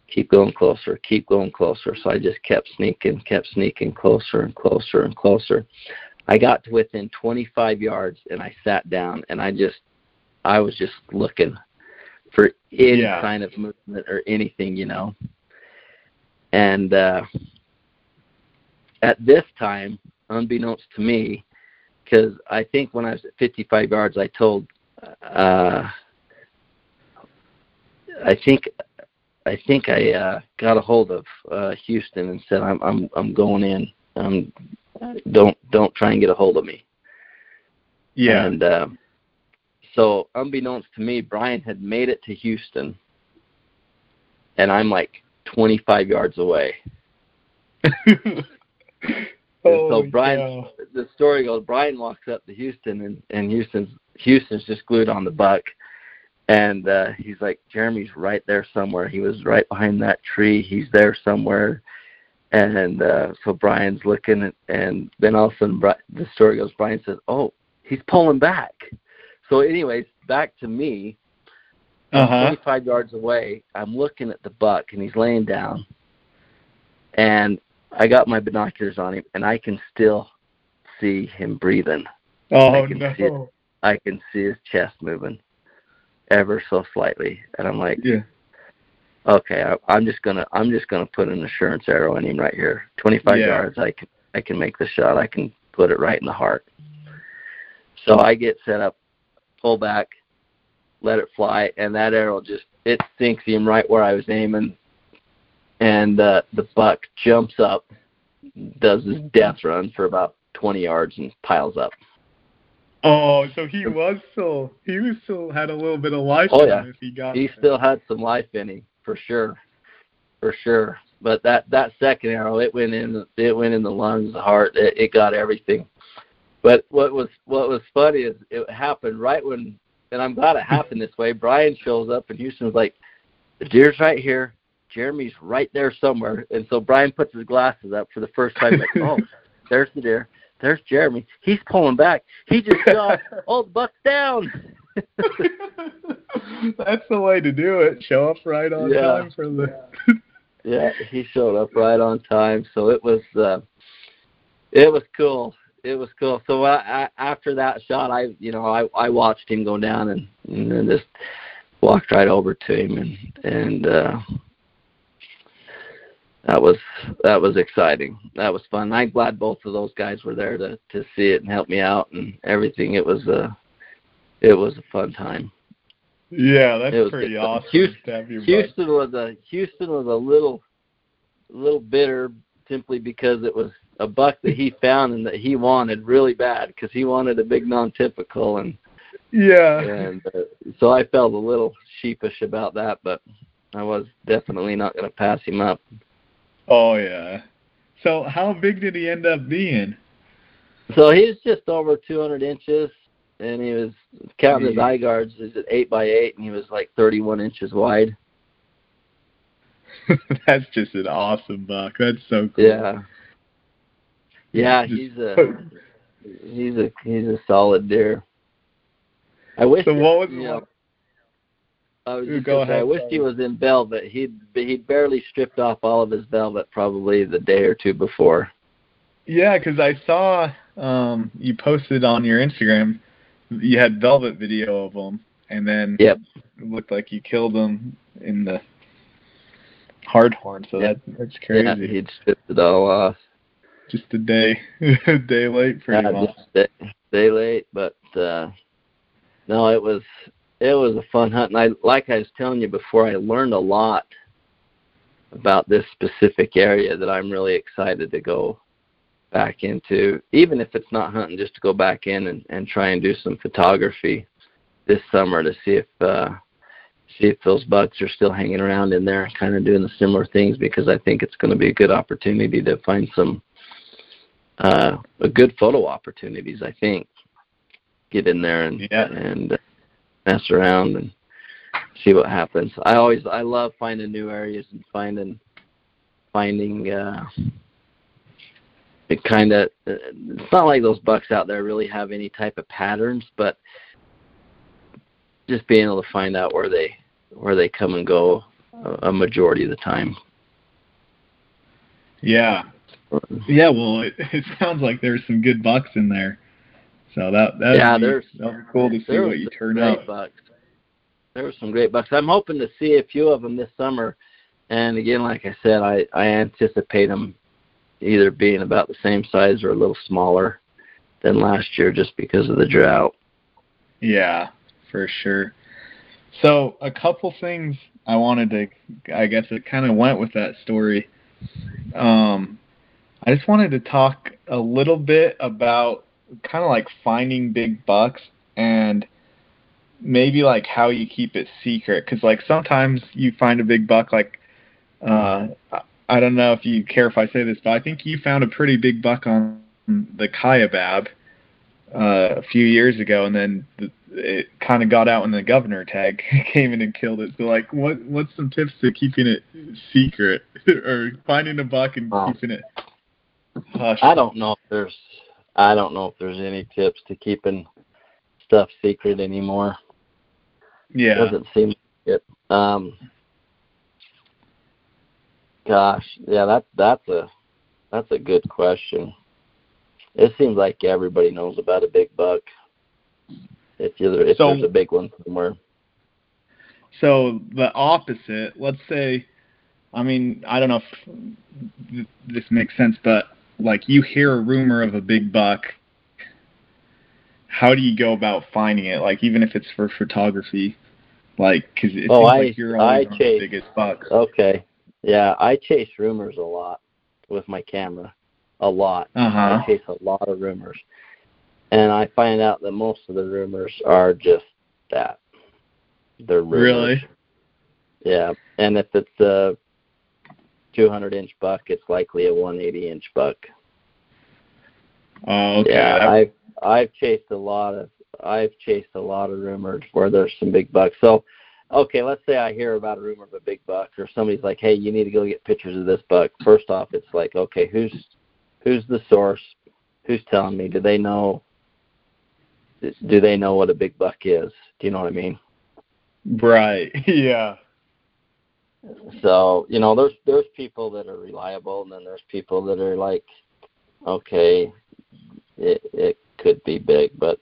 keep going closer, keep going closer. So I just kept sneaking, kept sneaking closer and closer and closer. I got to within 25 yards and I sat down and I just, I was just looking for any
Yeah.
kind of movement or anything, you know. And uh, at this time, unbeknownst to me, because I think when I was at 55 yards, I told, uh, I think, I think I uh, got a hold of uh, Houston and said, "I'm I'm I'm going in. Um, don't don't try and get a hold of me."
Yeah.
And uh, so, unbeknownst to me, Brian had made it to Houston, and I'm like 25 yards away. so Brian-
yeah.
The story goes: Brian walks up to Houston, and and Houston's Houston's just glued on the buck, and uh, he's like, "Jeremy's right there somewhere. He was right behind that tree. He's there somewhere." And uh, so Brian's looking, and, and then all of a sudden, Bri- the story goes: Brian says, "Oh, he's pulling back." So, anyways, back to me.
Uh-huh.
25 yards away. I'm looking at the buck, and he's laying down. And I got my binoculars on him, and I can still see him breathing.
Oh
I can see it. I can see his chest moving, ever so slightly. And I'm like,
Yeah.
okay, I, I'm just gonna, I'm just gonna put an assurance arrow in him right here. 25
Yeah.
yards. I can, I can make the shot. I can put it right in the heart. So I get set up, pull back, let it fly, and that arrow just it sinks him right where I was aiming, and uh, the buck jumps up, does his death run for about 20 yards and piles up.
Oh, so he was still he was still had a little bit of life
Oh,
in
yeah.
him if he got
He still had some life in him for sure, for sure. But that that second arrow, it went in it went in the lungs, the heart, it, it got everything. But what was what was funny is it happened right when, and I'm glad it happened this way. Brian shows up and Houston's like, the deer's right here, Jeremy's right there somewhere, and so Brian puts his glasses up for the first time. Like, oh, there's the deer, there's Jeremy. He's pulling back. He just shot. oh, the buck's down.
That's the way to do it. Show up right on
Yeah.
time for the
Yeah, he showed up right on time, so it was uh it was cool. It was cool. So I, I, after that shot, I you know I I watched him go down and and then just walked right over to him and and uh that was that was exciting. That was fun. I'm glad both of those guys were there to to see it and help me out and everything. It was a it was a fun time.
Yeah, that's pretty awesome.
Houston-
to have your
Houston was a Houston was a little little bitter simply because it was a buck that he found and that he wanted really bad because he wanted a big non-typical and
Yeah.
and uh, so I felt a little sheepish about that, but I was definitely not going to pass him up.
Oh yeah. So how big did he end up being?
So he was just over 200 inches, and he was counting his eye guards. He's at eight by eight, and he was like 31 inches wide.
That's just an awesome buck. That's so cool.
Yeah. Yeah,
Just-
he's a he's a he's a solid deer. I wish.
So
that-
what was
you know, I was
Ooh, go
gonna I
ahead,
wish he was in velvet. He'd he'd barely stripped off all of his velvet probably the day or two before.
Yeah, because I saw um you posted on your Instagram. You had velvet video of him, and then
Yep.
it looked like you killed him in the hard horn. So
Yeah.
that that's crazy.
Yeah, he'd stripped it all off.
just a day, a day late, pretty
Yeah,
much.
just stay, stay late, but uh no, it was it was a fun hunt, and I like I was telling you before, I learned a lot about this specific area that I'm really excited to go back into, even if it's not hunting, just to go back in and, and try and do some photography this summer to see if uh see if those bucks are still hanging around in there and kind of doing the similar things because I think it's going to be a good opportunity to find some uh a good photo opportunities I think. Get in there and
Yeah.
and uh, mess around and see what happens. I always I love finding new areas and finding finding uh it kind of it's not like those bucks out there really have any type of patterns, but just being able to find out where they where they come and go a, a majority of the time.
Yeah, yeah. Well, it, it sounds like there's some good bucks in there. So that that
yeah,
be,
there's
that'll be cool to see what you turn out.
Bucks. There were some great bucks. I'm hoping to see a few of them this summer. And again, like I said, I I anticipate them either being about the same size or a little smaller than last year, just because of the drought.
Yeah, for sure. So a couple things I wanted to, I guess it kind of went with that story. Um, I just wanted to talk a little bit about kind of like finding big bucks and maybe like how you keep it secret. Because like sometimes you find a big buck like uh i don't know if you care if i say this but i think you found a pretty big buck on the Kaibab uh a few years ago and then the, it kind of got out when the governor tag came in and killed it. So like what what's some tips to keeping it secret or finding a buck and keeping it hush
I don't know if there's I don't know if there's any tips to keeping stuff secret anymore.
yeah
Doesn't seem like it. Um gosh, yeah, that that's a that's a good question. It seems like everybody knows about a big buck. If you if
So-
there's a big one somewhere.
So the opposite, let's say, I mean, I don't know if this makes sense, but like you hear a rumor of a big buck, how do you go about finding it? Like even if it's for photography, like because it
Oh,
seems
I-
like you're always
I
on
chase-
the biggest bucks.
Okay. Yeah, I chase rumors a lot with my camera. A lot.
Uh huh.
I chase a lot of rumors. And I find out that most of the rumors are just that. They're rumors.
Really?
Yeah. And if it's a 200 inch buck, it's likely a 180 inch buck.
Oh, okay.
Yeah, I've I've chased a lot of I've chased a lot of rumors where there's some big bucks. So, okay, let's say I hear about a rumor of a big buck, or somebody's like, "Hey, you need to go get pictures of this buck." First off, it's like, okay, who's who's the source? Who's telling me? Do they know? Do they know what a big buck is? Do you know what I mean?
right. Yeah.
So you know, there's there's people that are reliable, and then there's people that are like, okay, it it could be big, but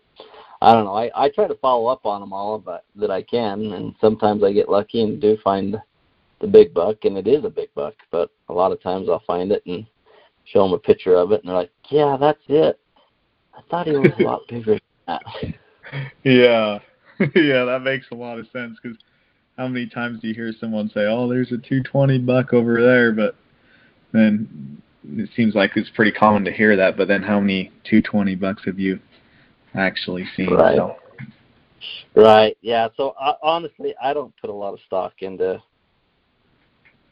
I don't know. I I try to follow up on them all, but that I can, and sometimes I get lucky and do find the big buck, and it is a big buck. But a lot of times I'll find it and show them a picture of it, and they're like, yeah, that's it. I thought he was a lot bigger. Than that.
Yeah. yeah, that makes a lot of sense because how many times do you hear someone say, "Oh, there's a 220 buck over there," but then it seems like it's pretty common to hear that. But then, how many 220 bucks have you actually seen?
Right.
So,
Right. Yeah. So uh, honestly, I don't put a lot of stock into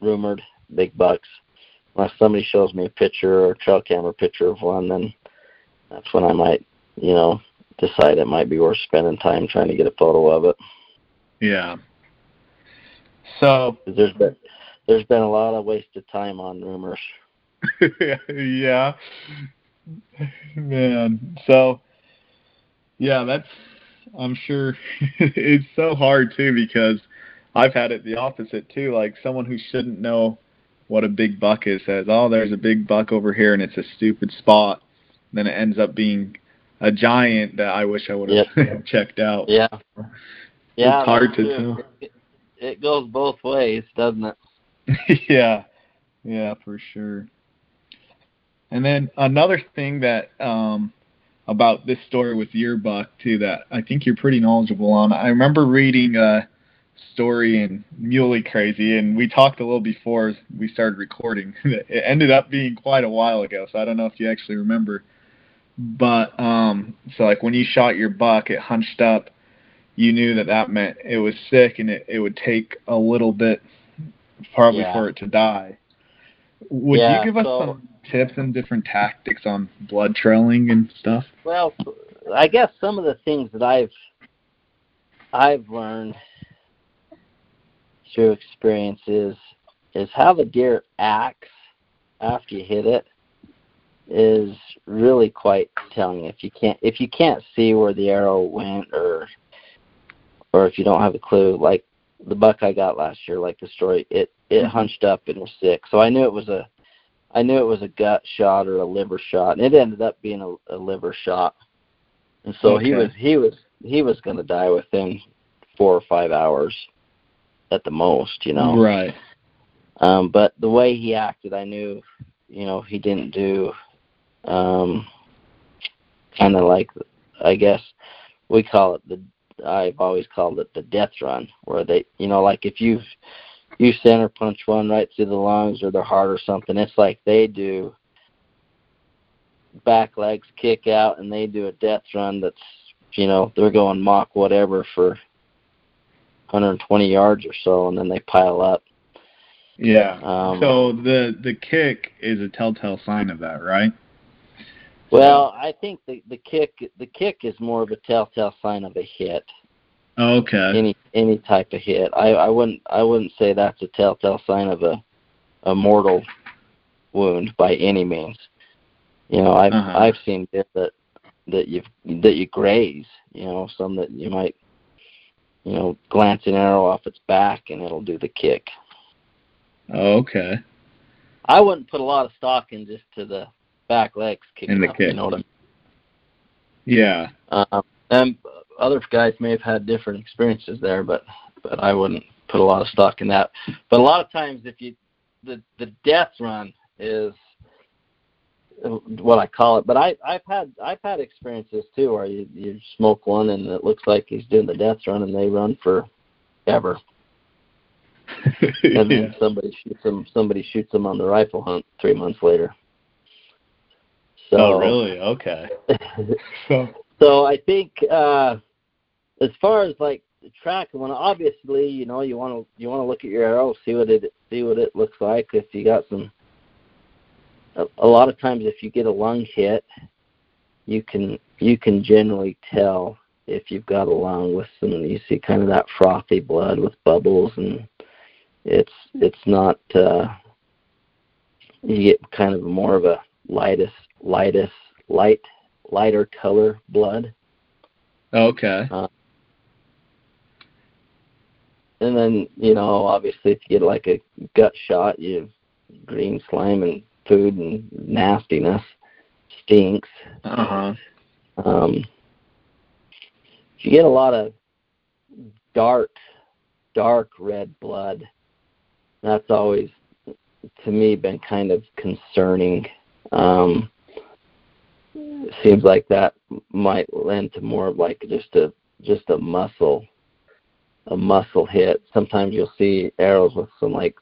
rumored big bucks. Unless somebody shows me a picture or a trail camera picture of one, then that's when I might, you know, decide it might be worth spending time trying to get a photo of it.
yeah. So
there's been there's been a lot of wasted time on rumors.
yeah, man. So yeah, that's. I'm sure it's so hard too because I've had it the opposite too. Like someone who shouldn't know what a big buck is says, "Oh, there's a big buck over here, and it's a stupid spot." And Then it ends up being a giant that I wish I would have checked out.
Yeah. Yeah.
It's hard to
true.
tell.
It, it goes both ways, doesn't it?
yeah, yeah, for sure. And then another thing that um, about this story with your buck too that I think you're pretty knowledgeable on. I remember reading a story in Muley Crazy, and we talked a little before we started recording. it ended up being quite a while ago, so I don't know if you actually remember. But um, so like when you shot your buck, it hunched up. You knew that that meant it was sick, and it, it would take a little bit probably
Yeah.
for it to die. Would
Yeah,
you give us
so-
some tips and different tactics on blood trailing and stuff?
Well, I guess some of the things that I've I've learned through experience is is how the deer acts after you hit it is really quite telling. If you can't if you can't see where the arrow went or or if you don't have a clue, like the buck I got last year, like the story, it it hunched up and was sick. So I knew it was a I knew it was a gut shot or a liver shot, and it ended up being a, a liver shot. And so
Okay.
he was he was he was going to die within four or five hours at the most, you know.
Right.
Um, but the way he acted, I knew, you know, he didn't do um, kind of like, I guess we call it the. I've always called it the death run, where they, you know, like if you you center punch one right through the lungs or their heart or something, it's like they do back legs kick out and they do a death run that's, you know, they're going mock whatever for 120 yards or so, and then they pile up.
Yeah.
Um,
so the the kick is a telltale sign of that, right?
Well, I think the the kick the kick is more of a telltale sign of a hit.
Okay.
Any any type of hit. I I wouldn't I wouldn't say that's a telltale sign of a a mortal wound by any means. You know, I've
Uh-huh.
I've seen deer that that you that you graze. You know, some that you might you know glance an arrow off its back and it'll do the kick.
Okay.
I wouldn't put a lot of stock in just to the back legs kicking
In the
up. You know what I mean?
Yeah.
Um, and other guys may have had different experiences there, but but I wouldn't put a lot of stock in that. But a lot of times, if you the the death run is what I call it. But I I've had I've had experiences too where you you smoke one and it looks like he's doing the death run and they run for ever, and then
yeah.
somebody shoots them somebody shoots them on the rifle hunt three months later. So
Oh, really? Okay. So.
So I think uh, as far as like the track one, obviously you know you want to you want to look at your arrow, see what it see what it looks like. If you got some, a, a lot of times if you get a lung hit, you can you can generally tell if you've got a lung with some. You see kind of that frothy blood with bubbles, and it's it's not. Uh, you get kind of more of a lightest lightest light lighter color blood.
Okay.
And then, you know, obviously if you get like a gut shot, you have green slime and food and nastiness. Stinks.
Uh huh.
Um if you get a lot of dark dark red blood, that's always to me been kind of concerning. Um seems like that might lend to more of like just a just a muscle a muscle hit. Sometimes you'll see arrows with some like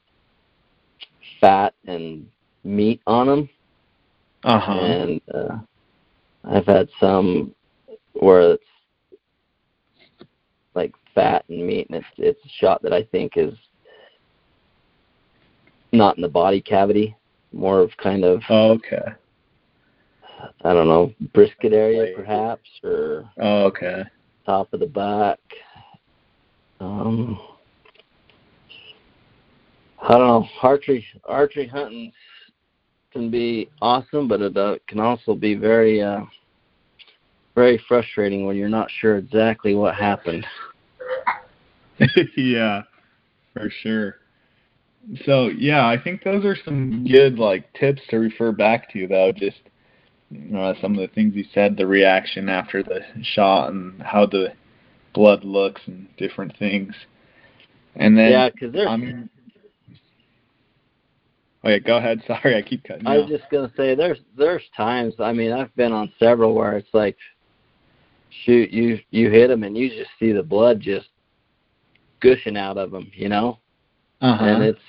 fat and meat on them,
Uh huh.
and uh, I've had some where it's like fat and meat, and it's it's a shot that I think is not in the body cavity, more of kind of
Okay.
I don't know brisket area perhaps, or
Okay.
top of the back. Um, I don't know. Archery archery hunting can be awesome, but it uh, can also be very uh, very frustrating when you're not sure exactly what happened.
yeah, for sure. So yeah, I think those are some good like tips to refer back to though. Just you know, some of the things he said, the reaction after the shot, and how the blood looks, and different things. And then
yeah, because there's.
I mean, oh yeah, go ahead. Sorry, I keep cutting.
I was just gonna say there's there's times. I mean, I've been on several where it's like, shoot, you you hit them and you just see the blood just gushing out of them, you know.
uh-huh.
and it's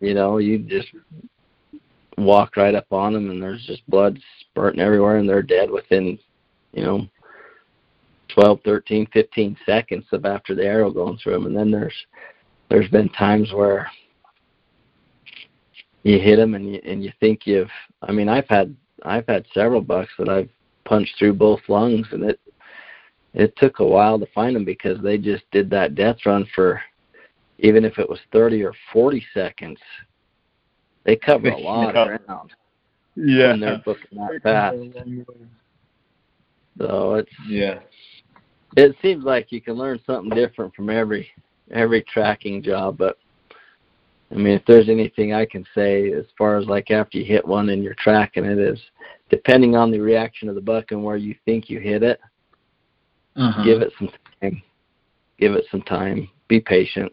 you know you just walk right up on them and there's just blood spurting everywhere and they're dead within you know 12 13 15 seconds of after the arrow going through them and then there's there's been times where you hit them and you and you think you've i mean i've had i've had several bucks that i've punched through both lungs and it it took a while to find them because they just did that death run for even if it was 30 or 40 seconds, they cover a lot of ground.
Yeah.
When they're booking that fast. So it's
yeah.
It seems like you can learn something different from every every tracking job, but I mean, if there's anything I can say as far as like after you hit one and you're tracking it is, depending on the reaction of the buck and where you think you hit it,
uh-huh.
give it some time. Give it some time. Be patient.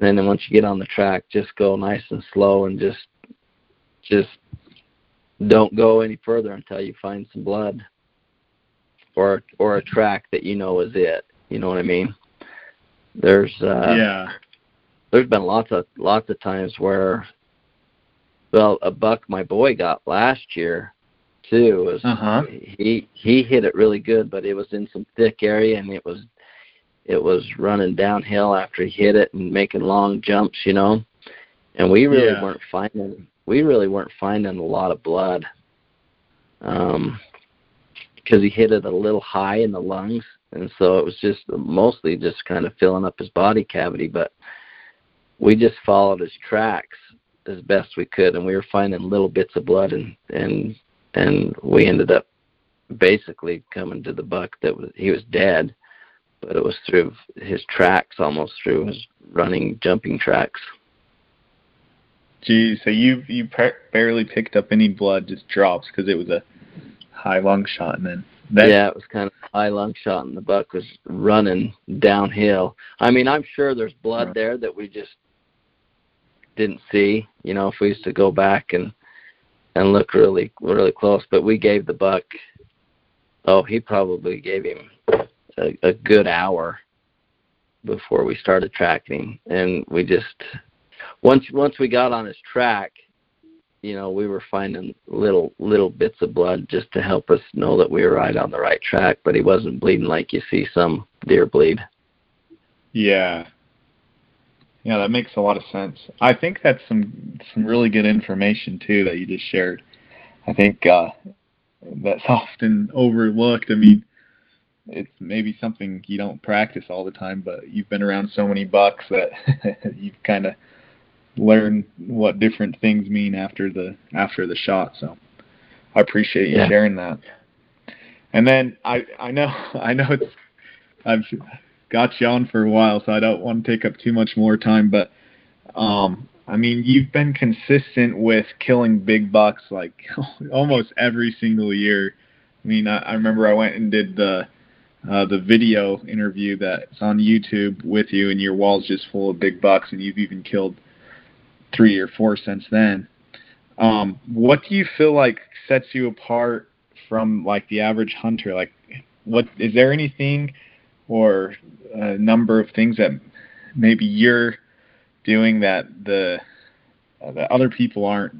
And then once you get on the track, just go nice and slow and just just don't go any further until you find some blood or or a track that you know is it. You know what I mean? There's uh
yeah.
There's been lots of lots of times where well, a buck my boy got last year too was
uh-huh.
he he hit it really good, but it was in some thick area and it was it was running downhill after he hit it and making long jumps, you know. And we really
yeah.
weren't finding we really weren't finding a lot of blood. Um because he hit it a little high in the lungs, and so it was just mostly just kind of filling up his body cavity. But we just followed his tracks as best we could, and we were finding little bits of blood, and and and we ended up basically coming to the buck that was he was dead, but it was through his tracks, almost through his running, jumping tracks.
Geez, so you you barely picked up any blood, just drops because it was a high lung shot, and then
that, yeah, it was kind of high lung shot, and the buck was running downhill. I mean, I'm sure there's blood right. there that we just didn't see. You know, if we used to go back and and look really really close, but we gave the buck. Oh, he probably gave him a, a good hour before we started tracking, and we just once once we got on his track, you know, we were finding little little bits of blood just to help us know that we were right on the right track, but he wasn't bleeding like you see some deer bleed.
Yeah. Yeah, that makes a lot of sense. I think that's some some really good information too that you just shared. I think uh that's often overlooked. I mean, it's maybe something you don't practice all the time, but you've been around so many bucks that you've kind of learn what different things mean after the after the shot. So I appreciate you yeah. sharing that. And then I I know I know it's I've got you on for a while, so I don't want to take up too much more time. But um, I mean, you've been consistent with killing big bucks like almost every single year. I mean, I, I remember I went and did the uh, the video interview that's on YouTube with you, and your wall's just full of big bucks, and you've even killed three or four since then. Um, what do you feel like sets you apart from like the average hunter? Like, what is there anything or a number of things that maybe you're doing that the uh, that other people aren't?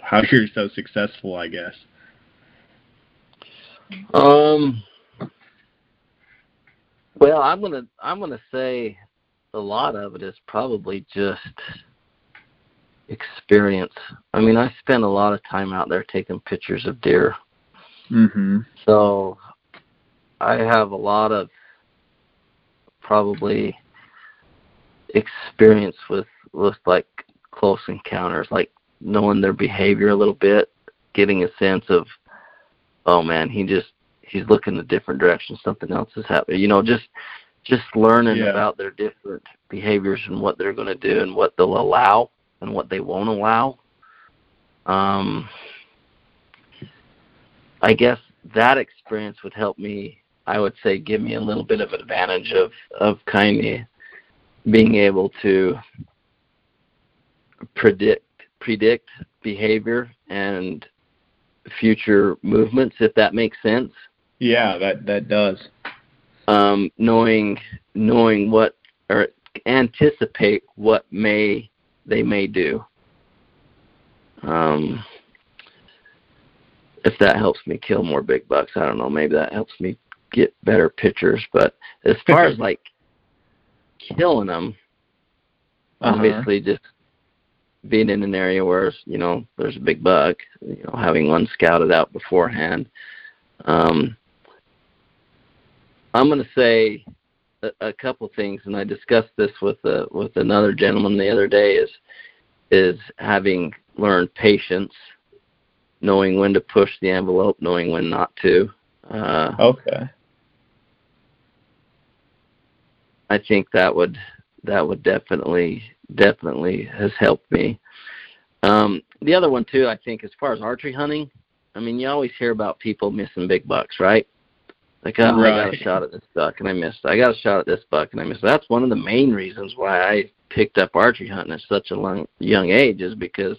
How you're so successful, I guess.
Um. Well, I'm gonna I'm gonna say a lot of it is probably just experience. I mean, I spend a lot of time out there taking pictures of deer.
Mhm.
So I have a lot of probably experience with with like close encounters, like knowing their behavior a little bit, getting a sense of oh man, he just he's looking a different direction, something else is happening. You know, just just learning
yeah.
about their different behaviors and what they're going to do and what they'll allow and what they won't allow. Um, I guess that experience would help me. I would say give me a little bit of advantage of of kind of being able to predict predict behavior and future movements, if that makes sense.
Yeah, that that does.
Um, knowing knowing what or anticipate what may they may do. Um, if that helps me kill more big bucks, I don't know. Maybe that helps me get better pictures. But as far as like killing them, uh-huh. obviously just being in an area where you know there's a big buck, you know, having one scouted out beforehand. Um, I'm gonna say a, a couple things, and I discussed this with a, with another gentleman the other day. Is is having learned patience, knowing when to push the envelope, knowing when not to. Uh,
okay.
I think that would that would definitely definitely has helped me. Um, the other one too, I think, as far as archery hunting, I mean, you always hear about people missing big bucks, right? Like, oh, right. I got a shot at this buck and I missed. I got a shot at this buck and I missed. That's one of the main reasons why I picked up archery hunting at such a long, young age is because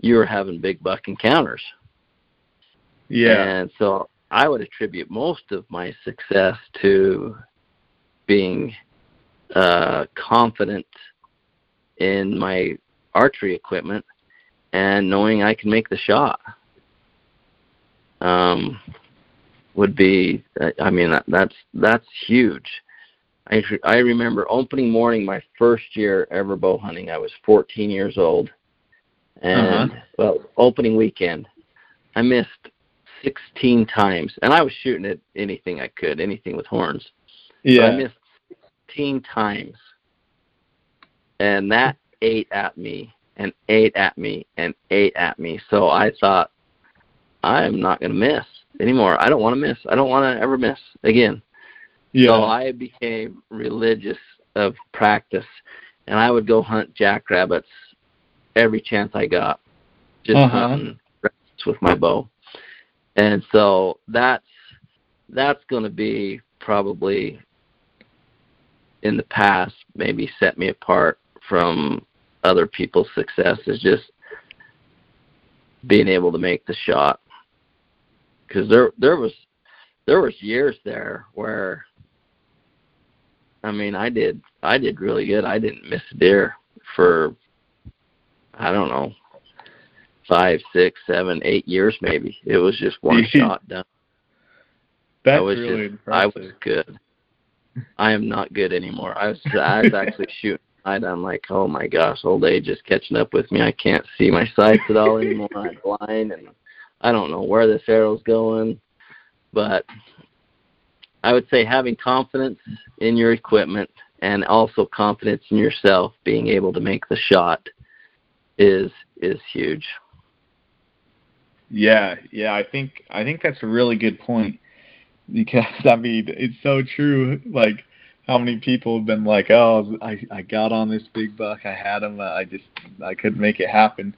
you were having big buck encounters.
Yeah.
And so I would attribute most of my success to being uh, confident in my archery equipment and knowing I can make the shot. Um, would be I mean that, that's that's huge. I I remember opening morning my first year ever bow hunting. I was 14 years old, and uh-huh. well opening weekend, I missed 16 times, and I was shooting at anything I could, anything with horns.
Yeah,
I missed 16 times, and that ate at me and ate at me and ate at me. So I thought, I am not going to miss anymore. I don't want to miss. I don't want to ever miss again.
Yeah.
So I became religious of practice, and I would go hunt jackrabbits every chance I got, just uh-huh. hunting rabbits with my bow. And so that's that's going to be probably in the past maybe set me apart from other people's success is just being able to make the shot because there there was there was years there where I mean I did I did really good. I didn't miss a deer for I don't know five, six, seven, eight years maybe. It was just one shot done.
That's
I was
really
just,
impressive.
I was good. I am not good anymore. I was I was actually shooting. I'm like, oh my gosh, old age is catching up with me. I can't see my sights at all anymore. I'm blind and I don't know where this arrow's going, but I would say having confidence in your equipment and also confidence in yourself being able to make the shot is is huge.
Yeah, yeah, I think I think that's a really good point because I mean it's so true. Like how many people have been like, "Oh, I I got on this big buck, I had him, I just I couldn't make it happen."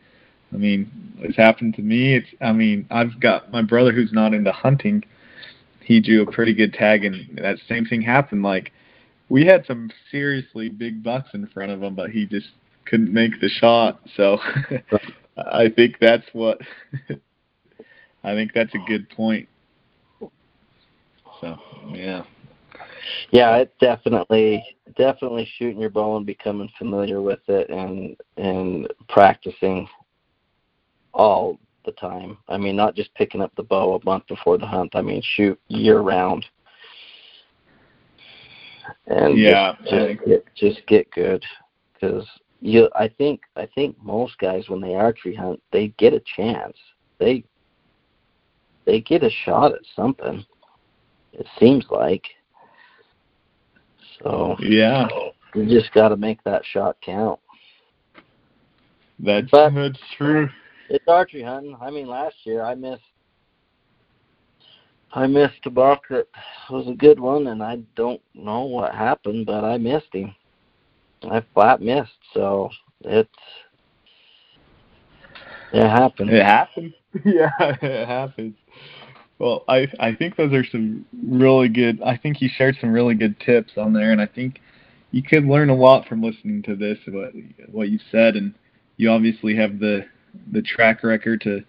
I mean, it's happened to me. It's I mean, I've got my brother who's not into hunting. He drew a pretty good tag, and that same thing happened. Like we had some seriously big bucks in front of him, but he just couldn't make the shot. So I think that's what I think that's a good point. So yeah.
Yeah, it definitely definitely shooting your bow and becoming familiar with it and and practicing all the time. I mean, not just picking up the bow a month before the hunt. I mean, shoot year round. And
yeah,
just, just get just get good because you. I think I think most guys when they archery hunt, they get a chance. They they get a shot at something. It seems like. So
yeah,
you just got to make that shot count.
That's but, that's true
it's archery hunting. I mean, last year I missed I missed a buck that was a good one, and I don't know what happened, but I missed him. I flat missed, so it's it happens.
It happens. yeah, it happens. Well, I I think those are some really good. I think you shared some really good tips on there, and I think you could learn a lot from listening to this what what you said, and you obviously have the the track record to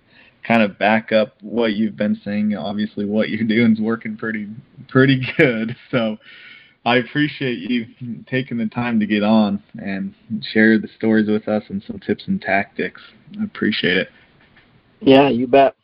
kind of back up what you've been saying. Obviously, what you're doing is working pretty pretty good. So I appreciate you taking the time to get on and share the stories with us and some tips and tactics. I appreciate it.
Yeah, you bet.